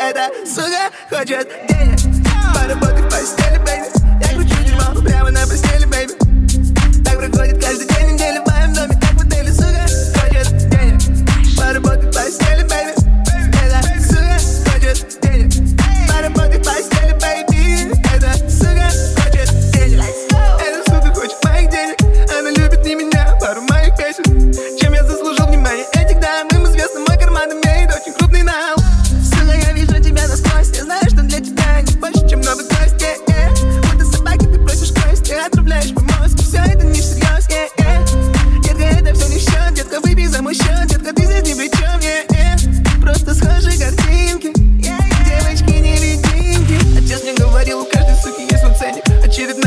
Это э, э. э, сука хочет денег. Поработай в постели, бэйби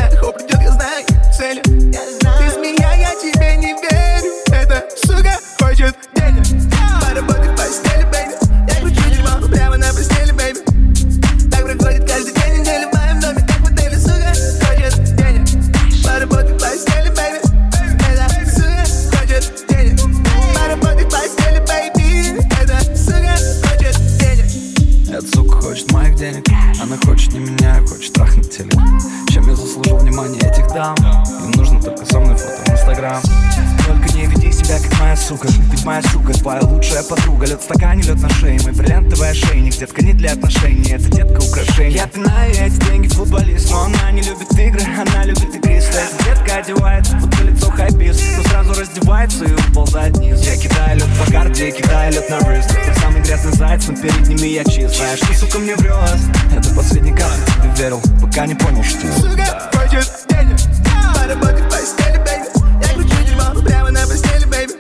back. Hope Сука хочет моих денег. Она хочет не меня, хочет трахнуть теле. Чем я заслужил внимание этих дам? Им нужно только со мной фото в инстаграм. Только не веди себя как моя сука. Ведь моя сука твоя лучшая подруга. Лед в стакане, лед на шее. Мой бриллиантовый ошейник Детка не для отношений, это детка украшение Я пинаю эти деньги футболист Но она не любит игры, она любит игристы. Детка одевает будто лицо хайпист. Но сразу раздевается и уползает вниз. Я кидаю лед по карте, кидаю лед на и я чист, Знаешь, ты, сука, мне врет Это последний кадр тебе верил, пока не понял, что. Сука, хочешь денег? Поработать по стеле, Я кручу дерьмо прямо на постели, бэйби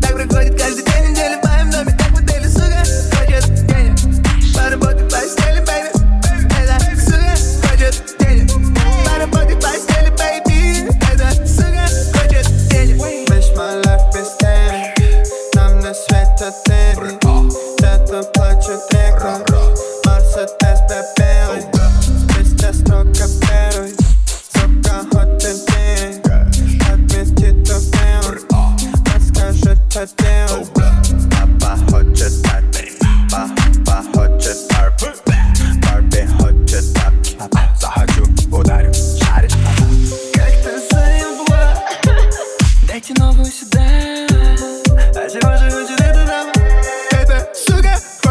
Так проходит каждый день недели в моем доме Как в сука, хочет денег. Поработать по стеле, Это, сука, хочет денег. Поработать по стеле, Это, сука, хочет денег. Wish my life is Нам на свет отель заплачу треком Марса тест пеперой Спустя строка первый Сука, хоть ты пей Отметит то фейл Расскажи, что делать Папа хочет тарп Папа хочет тарп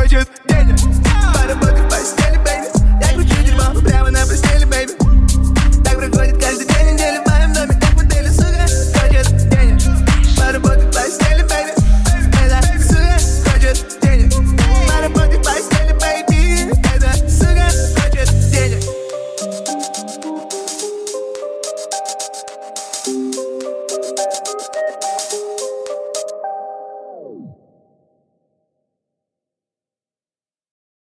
bitches. Deadly. Body, body,